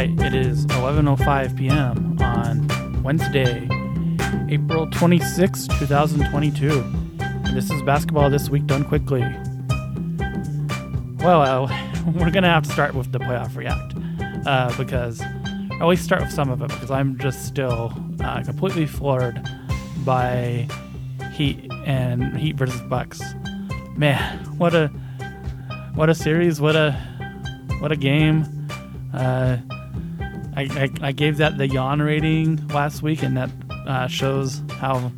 Right, it is 11:05 p.m. on Wednesday, April 26, 2022. And this is basketball this week done quickly. Well, uh, we're gonna have to start with the playoff react uh, because at least start with some of it because I'm just still uh, completely floored by Heat and Heat versus Bucks. Man, what a what a series! What a what a game! Uh, I, I, I gave that the yawn rating last week, and that uh, shows how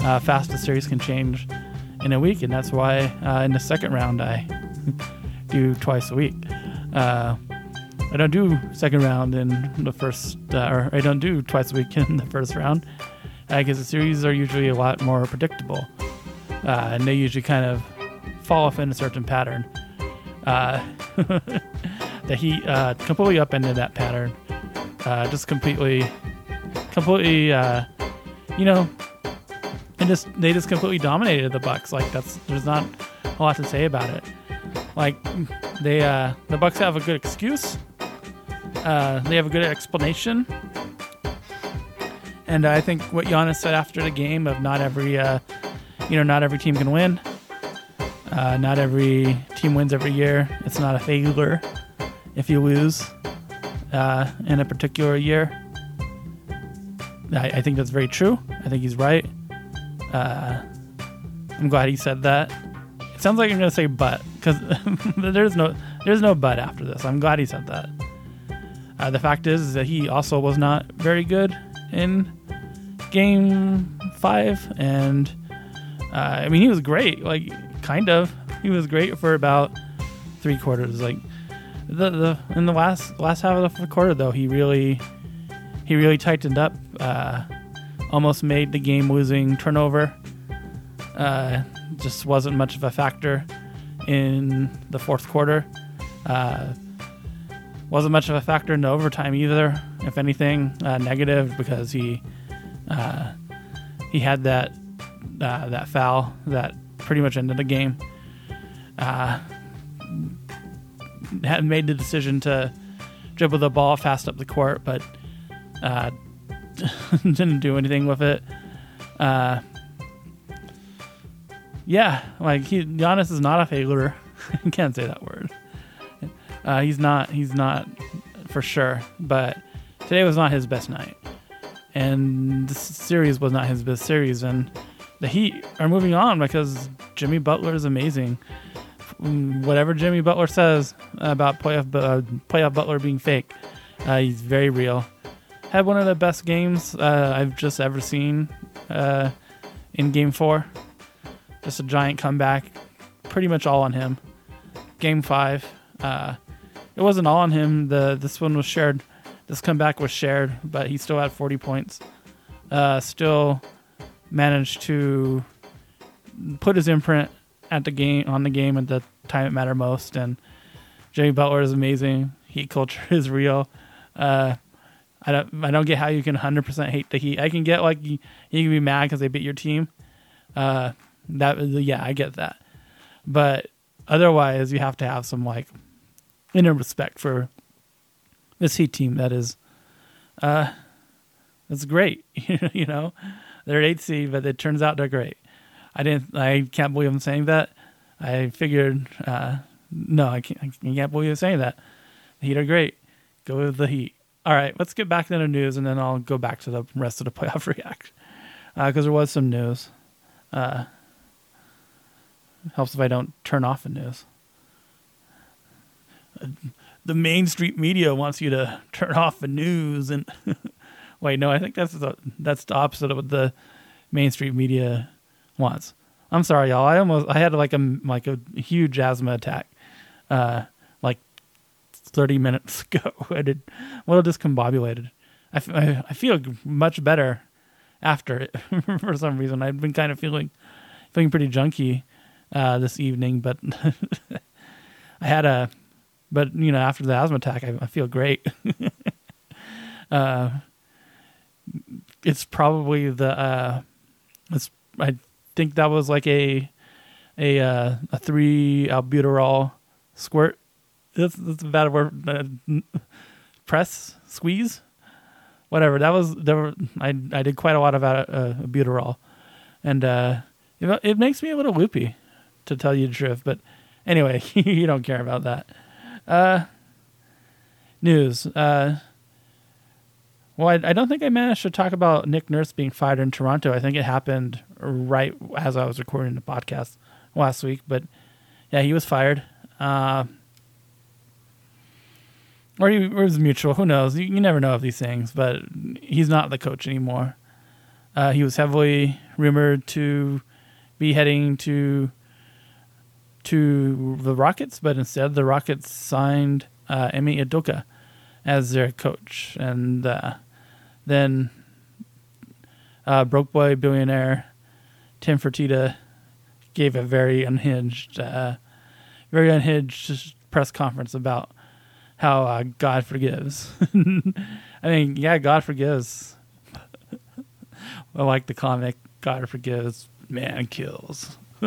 uh, fast a series can change in a week, and that's why uh, in the second round I do twice a week. Uh, I don't do second round in the first, uh, or I don't do twice a week in the first round, because the series are usually a lot more predictable, and they usually kind of fall off in a certain pattern. that he uh, completely upended that pattern. Uh, just completely, completely, uh, you know, and just they just completely dominated the Bucks. Like that's there's not a lot to say about it. Like they, uh, the Bucks have a good excuse. Uh, they have a good explanation. And I think what Giannis said after the game of not every, uh, you know, not every team can win. Uh, not every team wins every year. It's not a failure if you lose uh, in a particular year. I, I, think that's very true. I think he's right. Uh, I'm glad he said that. It sounds like you're gonna say but because there's no there's no but after this. I'm glad he said that. Uh, the fact is, is that he also was not very good in game five, and uh, I mean he was great. Like kind of, he was great for about three quarters. Like the the in the last last half of the quarter though, he really he really tightened up. Uh, almost made the game losing turnover. Uh, just wasn't much of a factor in the fourth quarter. Uh, wasn't much of a factor in the overtime either. If anything, uh, negative because he uh, he had that uh, that foul that pretty much ended the game. Had made the decision to dribble the ball fast up the court, but uh, didn't do anything with it. Uh, yeah, like he, Giannis is not a failure. Can't say that word. Uh, he's not. He's not for sure. But today was not his best night, and this series was not his best series. And the Heat are moving on because Jimmy Butler is amazing whatever Jimmy Butler says about playoff uh, playoff Butler being fake, uh, he's very real. Had one of the best games uh, I've just ever seen uh, in Game Four. Just a giant comeback, pretty much all on him. Game Five, uh, it wasn't all on him. The this one was shared. This comeback was shared, but he still had 40 points. Uh, still managed to put his imprint at the game on the game at the time it mattered most. And Jimmy Butler is amazing. Heat culture is real. Uh, I don't I don't get how you can 100% hate the Heat. I can get like you, you can be mad because they beat your team. Uh, that yeah, I get that. But otherwise, you have to have some like inner respect for this Heat team that is uh that's great. you know, they're eight seed, but it turns out they're great. I didn't. I can't believe I'm saying that. I figured, uh, no, I can't, I can't believe I'm saying that. The Heat are great. Go with the Heat. All right, let's get back to the news, and then I'll go back to the rest of the playoff react because uh, there was some news. Uh, helps if I don't turn off the news. The Main Street media wants you to turn off the news, and wait, no, I think that's the that's the opposite of what the Main Street media once. I'm sorry, y'all. I almost I had like a like a huge asthma attack, uh, like 30 minutes ago. I did well discombobulated. I, I, I feel much better after it for some reason. I've been kind of feeling feeling pretty junky uh, this evening, but I had a but you know after the asthma attack, I, I feel great. uh, it's probably the uh, it's I think that was like a a uh, a three albuterol squirt. That's, that's a bad word. Uh, press squeeze, whatever. That was there. Were, I I did quite a lot of uh, albuterol, and uh, it, it makes me a little loopy, to tell you the truth. But anyway, you don't care about that. Uh, news. Uh, well, I, I, don't think I managed to talk about Nick Nurse being fired in Toronto. I think it happened right as I was recording the podcast last week. But yeah, he was fired. Uh, or, he, or it was mutual. Who knows? You, you, never know of these things. But he's not the coach anymore. Uh, he was heavily rumored to be heading to to the Rockets, but instead the Rockets signed uh, Ime Udoka as their coach, and uh, then uh, broke boy billionaire Tim Fertitta gave a very unhinged, uh, very unhinged press conference about how uh, God forgives. I mean, yeah, God forgives. I like the comic God forgives, man kills.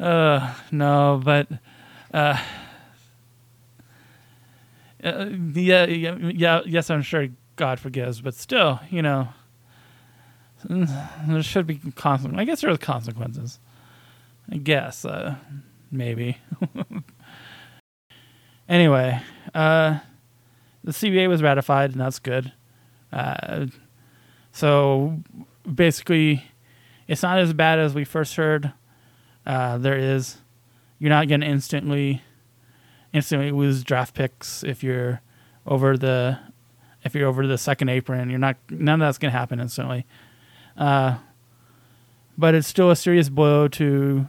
uh, no, but uh, uh, yeah, yeah, yeah, yes, I'm sure God forgives, but still, you know, there should be consequences. I guess there are consequences. I guess, uh, maybe. anyway, uh, the CBA was ratified, and that's good. Uh, so basically, it's not as bad as we first heard. Uh, there is, you're not going to instantly instantly lose draft picks if you're over the if you're over the second apron. You're not none of that's going to happen instantly. Uh, but it's still a serious blow to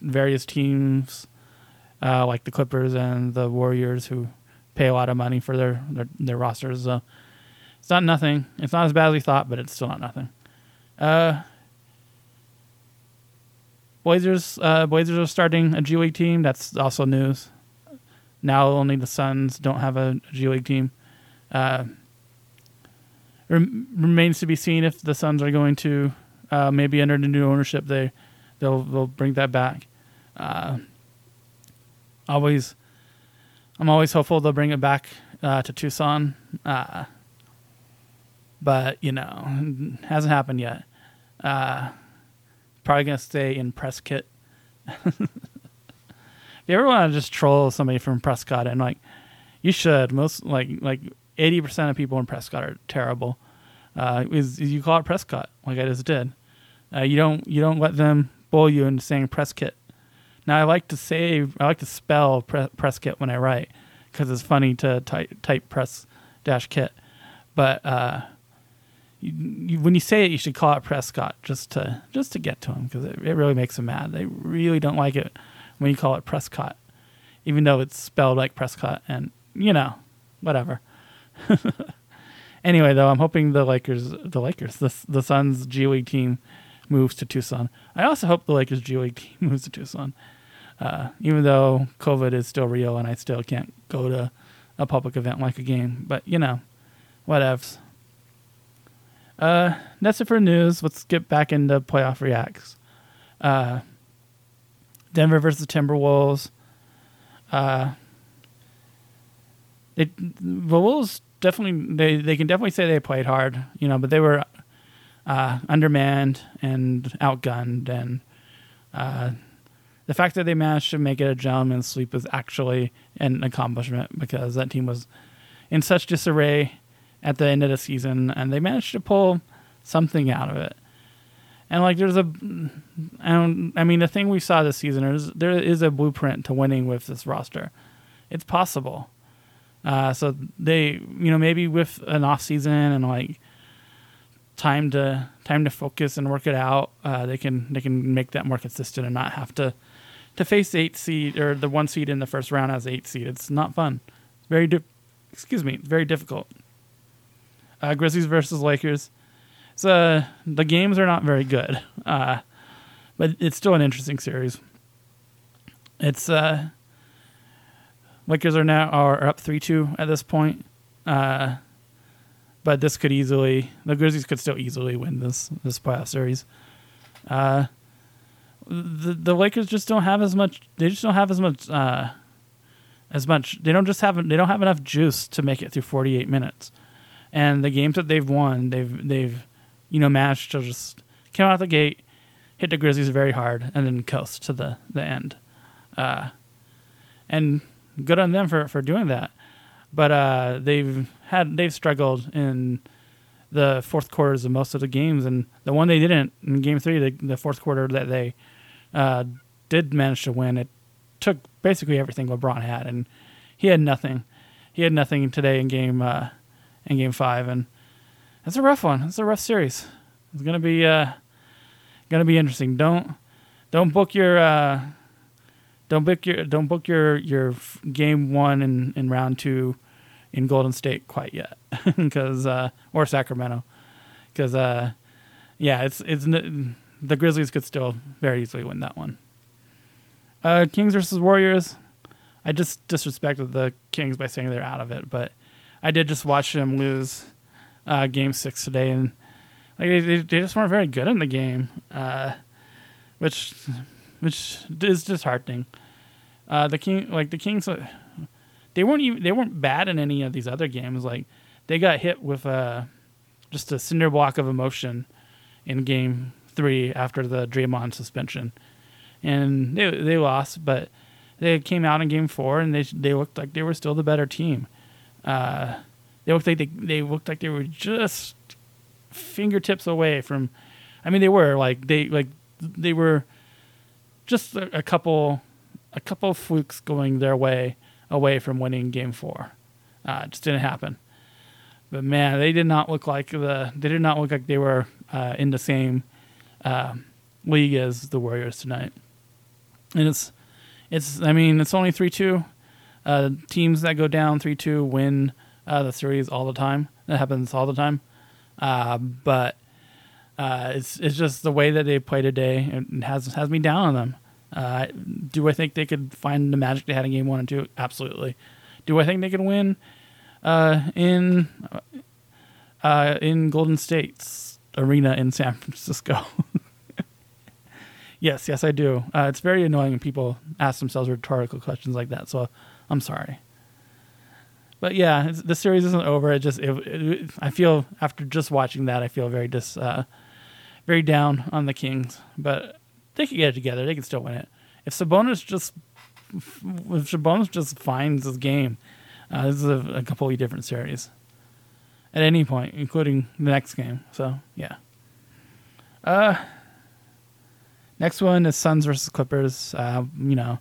various teams uh, like the Clippers and the Warriors who pay a lot of money for their their, their rosters. So it's not nothing. It's not as bad as we thought, but it's still not nothing. Uh, Blazers uh, Blazers are starting a G League team. That's also news. Now only the Suns don't have a G League team. Uh, rem- remains to be seen if the Suns are going to uh, maybe under the new ownership they they'll they'll bring that back. Uh, always, I'm always hopeful they'll bring it back uh, to Tucson, uh, but you know, hasn't happened yet. Uh, probably gonna stay in Prescott. you ever want to just troll somebody from Prescott and like you should most like like 80% of people in Prescott are terrible. Uh, is, you call it Prescott like I just did. Uh, you don't you don't let them bull you into saying Prescott. Now I like to say I like to spell pre- Prescott when I write because it's funny to type, type press dash kit, but uh, you, you, when you say it, you should call it Prescott just to just to get to them because it, it really makes them mad. They really don't like it when you call it Prescott, even though it's spelled like Prescott, and you know, whatever. anyway, though, I'm hoping the Lakers, the Lakers, the the Suns G League team moves to Tucson. I also hope the Lakers G League team moves to Tucson, uh, even though COVID is still real and I still can't go to a public event like a game. But you know, whatevs. Uh, that's it for news. Let's get back into playoff reacts. Uh, Denver versus Timberwolves. Uh, the Wolves definitely they, they can definitely say they played hard, you know, but they were uh, undermanned and outgunned, and uh, the fact that they managed to make it a gentleman's sweep is actually an accomplishment because that team was in such disarray at the end of the season, and they managed to pull something out of it. And like, there's a, I don't, I mean, the thing we saw this season is there is a blueprint to winning with this roster. It's possible. Uh, so they, you know, maybe with an off season and like time to time to focus and work it out, uh, they can they can make that more consistent and not have to to face eight seed or the one seed in the first round as eight seed. It's not fun. It's very, di- excuse me, very difficult. Uh, Grizzlies versus Lakers it's uh, the games are not very good, uh, but it's still an interesting series. It's uh, Lakers are now are up three two at this point, uh, but this could easily the Grizzlies could still easily win this this playoff series. Uh, the the Lakers just don't have as much. They just don't have as much. Uh, as much. They don't just have they don't have enough juice to make it through 48 minutes. And the games that they've won, they've they've you know managed to just come out the gate, hit the Grizzlies very hard, and then coast to the the end. Uh, and good on them for for doing that. But uh, they've had they've struggled in the fourth quarters of most of the games, and the one they didn't in Game Three, the, the fourth quarter that they uh, did manage to win, it took basically everything LeBron had, and he had nothing. He had nothing today in game uh, in Game Five, and it's a rough one. It's a rough series. It's gonna be uh, gonna be interesting. Don't don't book your uh, don't book your don't book your your game one in, in round two in Golden State quite yet, because uh, or Sacramento, because uh, yeah, it's it's the Grizzlies could still very easily win that one. Uh, Kings versus Warriors. I just disrespected the Kings by saying they're out of it, but I did just watch them lose uh, Game Six today, and like they, they just weren't very good in the game, uh, which which is disheartening. Uh, the king, like the Kings, they weren't even they weren't bad in any of these other games. Like they got hit with a uh, just a cinder block of emotion in Game Three after the Draymond suspension, and they they lost, but they came out in Game Four and they they looked like they were still the better team. Uh, they looked like they they looked like they were just fingertips away from. I mean, they were like they like they were just a, a couple a couple flukes going their way away from winning Game Four. Uh, just didn't happen. But man, they did not look like the they did not look like they were uh, in the same uh, league as the Warriors tonight. And it's it's I mean it's only three two. Uh, teams that go down three two win uh, the series all the time. That happens all the time. Uh, but uh, it's it's just the way that they play today and has has me down on them. Uh, do I think they could find the magic they had in game one and two? Absolutely. Do I think they could win uh, in uh, in Golden State's arena in San Francisco? yes, yes, I do. Uh, it's very annoying when people ask themselves rhetorical questions like that. So I'm sorry. But yeah, the series isn't over. It just it, it, I feel after just watching that, I feel very dis, uh, very down on the Kings. But they could get it together. They could still win it. If Sabonis just if Sabonis just finds his game, uh, this is a, a, completely different series. At any point, including the next game. So yeah. Uh, next one is Suns versus Clippers. Uh, you know,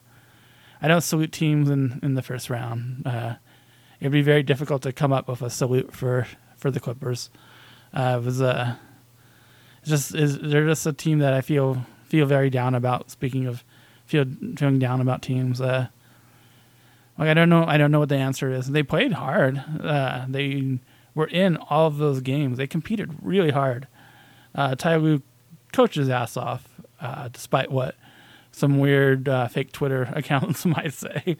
I don't salute teams in in the first round. Uh, it'd be very difficult to come up with a salute for for the Clippers. Uh, it was a uh, just is they're just a team that I feel feel very down about. Speaking of feel feeling down about teams, uh, like I don't know, I don't know what the answer is. They played hard. Uh, they were in all of those games. They competed really hard. Uh, his ass off, uh, despite what some weird uh, fake Twitter accounts might say.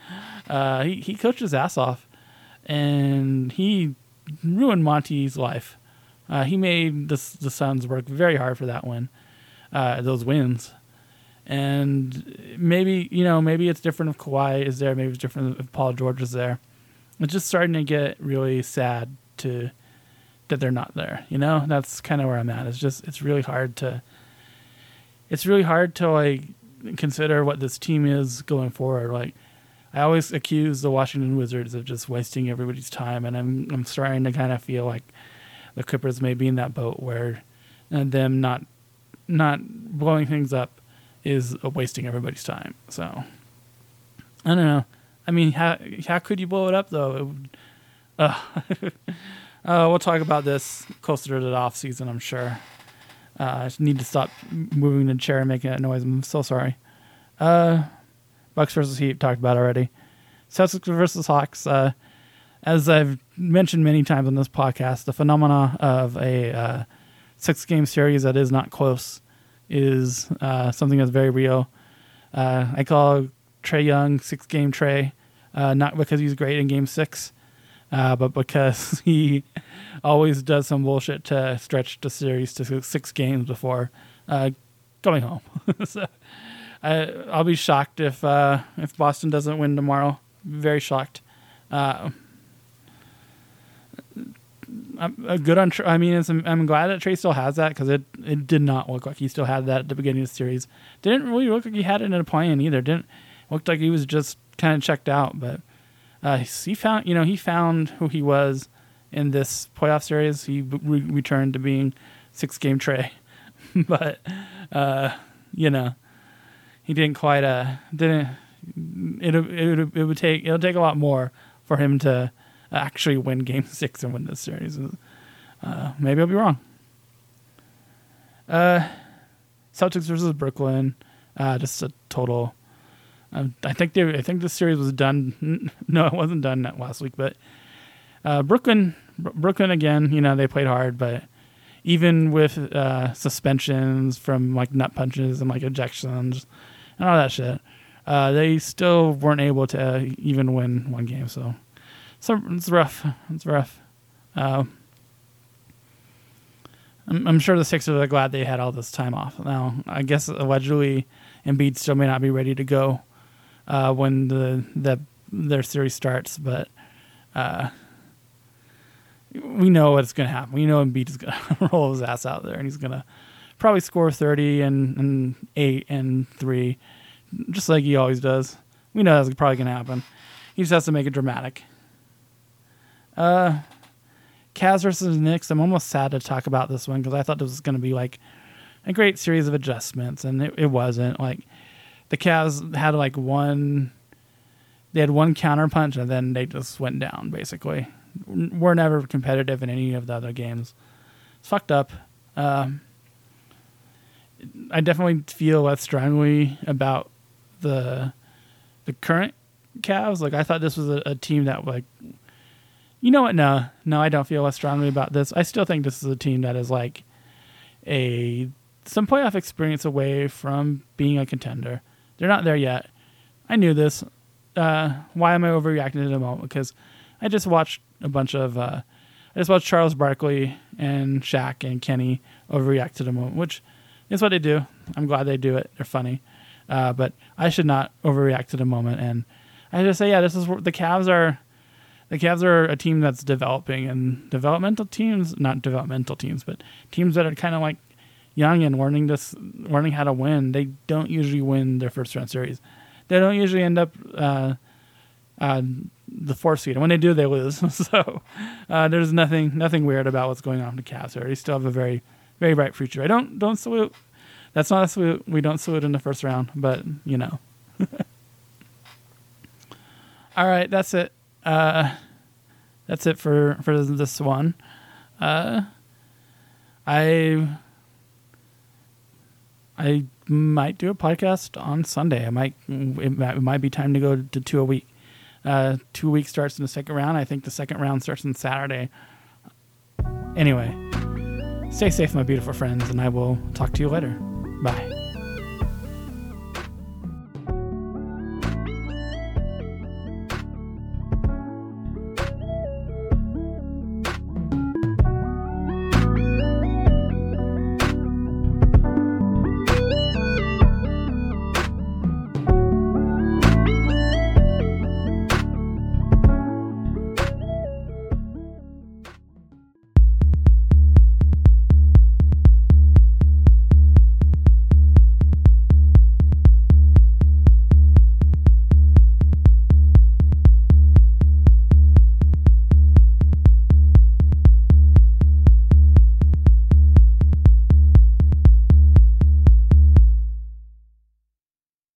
Uh, he he coached his ass off, and he ruined Monty's life. Uh, he made the the Suns work very hard for that win uh, those wins. And maybe you know maybe it's different if Kawhi is there. Maybe it's different if Paul George is there. It's just starting to get really sad to that they're not there. You know that's kind of where I'm at. It's just it's really hard to it's really hard to like consider what this team is going forward. Like I always accuse the Washington Wizards of just wasting everybody's time, and I'm I'm starting to kind of feel like the Clippers may be in that boat where uh, them not not blowing things up is wasting everybody's time. So I don't know. I mean, how how could you blow it up though? It would, uh, uh, we'll talk about this closer to the off season, I'm sure. Uh, I need to stop moving the chair and making that noise. I'm so sorry. Uh, Bucks versus Heat talked about already. Celtics versus Hawks. Uh, as I've mentioned many times on this podcast, the phenomena of a uh, six game series that is not close is uh, something that's very real. Uh, I call Trae Young six game Trae, uh, not because he's great in game six, uh, but because he always does some bullshit to stretch the series to six games before going home. so I, I'll be shocked if uh, if Boston doesn't win tomorrow. very shocked. Uh, I'm a good on. I mean, I'm, I'm glad that Trae still has that because it it did not look like he still had that at the beginning of the series. Didn't really look like he had it in a plan either. Didn't looked like he was just kind of checked out. But uh, he found, you know, he found who he was in this playoff series. He re- returned to being six game Trae, but uh, you know, he didn't quite. Uh, didn't. It it it would take it'll take a lot more for him to actually win Game Six and win this series. Uh, maybe I'll be wrong. Uh, Celtics versus Brooklyn. Uh, just a total. Um, I think they. I think the series was done. No, it wasn't done last week, but uh, Brooklyn. Brooklyn again. You know they played hard, but even with uh, suspensions from like nut punches and like ejections and all that shit, uh, they still weren't able to uh, even win one game. So so it's rough. It's rough. Uh, I'm, I'm, sure the Sixers are glad they had all this time off. Now, I guess allegedly Embiid still may not be ready to go uh, when the, the their series starts, but uh, we know what's going to happen. We know Embiid is going to roll his ass out there, and he's going to probably score 30 and, and 8 and 3, just like he always does. We know that's probably going to happen. He just has to make it dramatic. Uh, Cavs versus Knicks. I'm almost sad to talk about this one because I thought this was going to be like a great series of adjustments, and it, it wasn't. Like the Cavs had like one, they had one counter punch, and then they just went down. Basically, we're never competitive in any of the other games. It's fucked up. Uh, I definitely feel less strongly about the the current Cavs. Like I thought this was a, a team that like you know what? No, no, I don't feel less strongly about this. I still think this is a team that is like a some playoff experience away from being a contender. They're not there yet. I knew this. Uh, why am I overreacting at the moment? Because I just watched a bunch of. Uh, I just watched Charles Barkley and Shaq and Kenny overreact to the moment, which is what they do. I'm glad they do it. They're funny, uh, but I should not overreact to the moment. And I just say, yeah, this is where the Cavs are the Cavs are a team that's developing, and developmental teams, not developmental teams, but teams that are kind of like young and learning this, learning how to win. They don't usually win their first round series. They don't usually end up uh, uh, the fourth seed, and when they do, they lose. so uh, there's nothing nothing weird about what's going on with the Cavs. They still have a very very bright future. I don't don't salute. That's not a salute. We don't salute in the first round, but you know. All right, that's it uh, that's it for for this one. Uh, I I might do a podcast on Sunday. I might it, might it might be time to go to two a week. Uh, two weeks starts in the second round. I think the second round starts on Saturday. Anyway, stay safe, my beautiful friends, and I will talk to you later. Bye.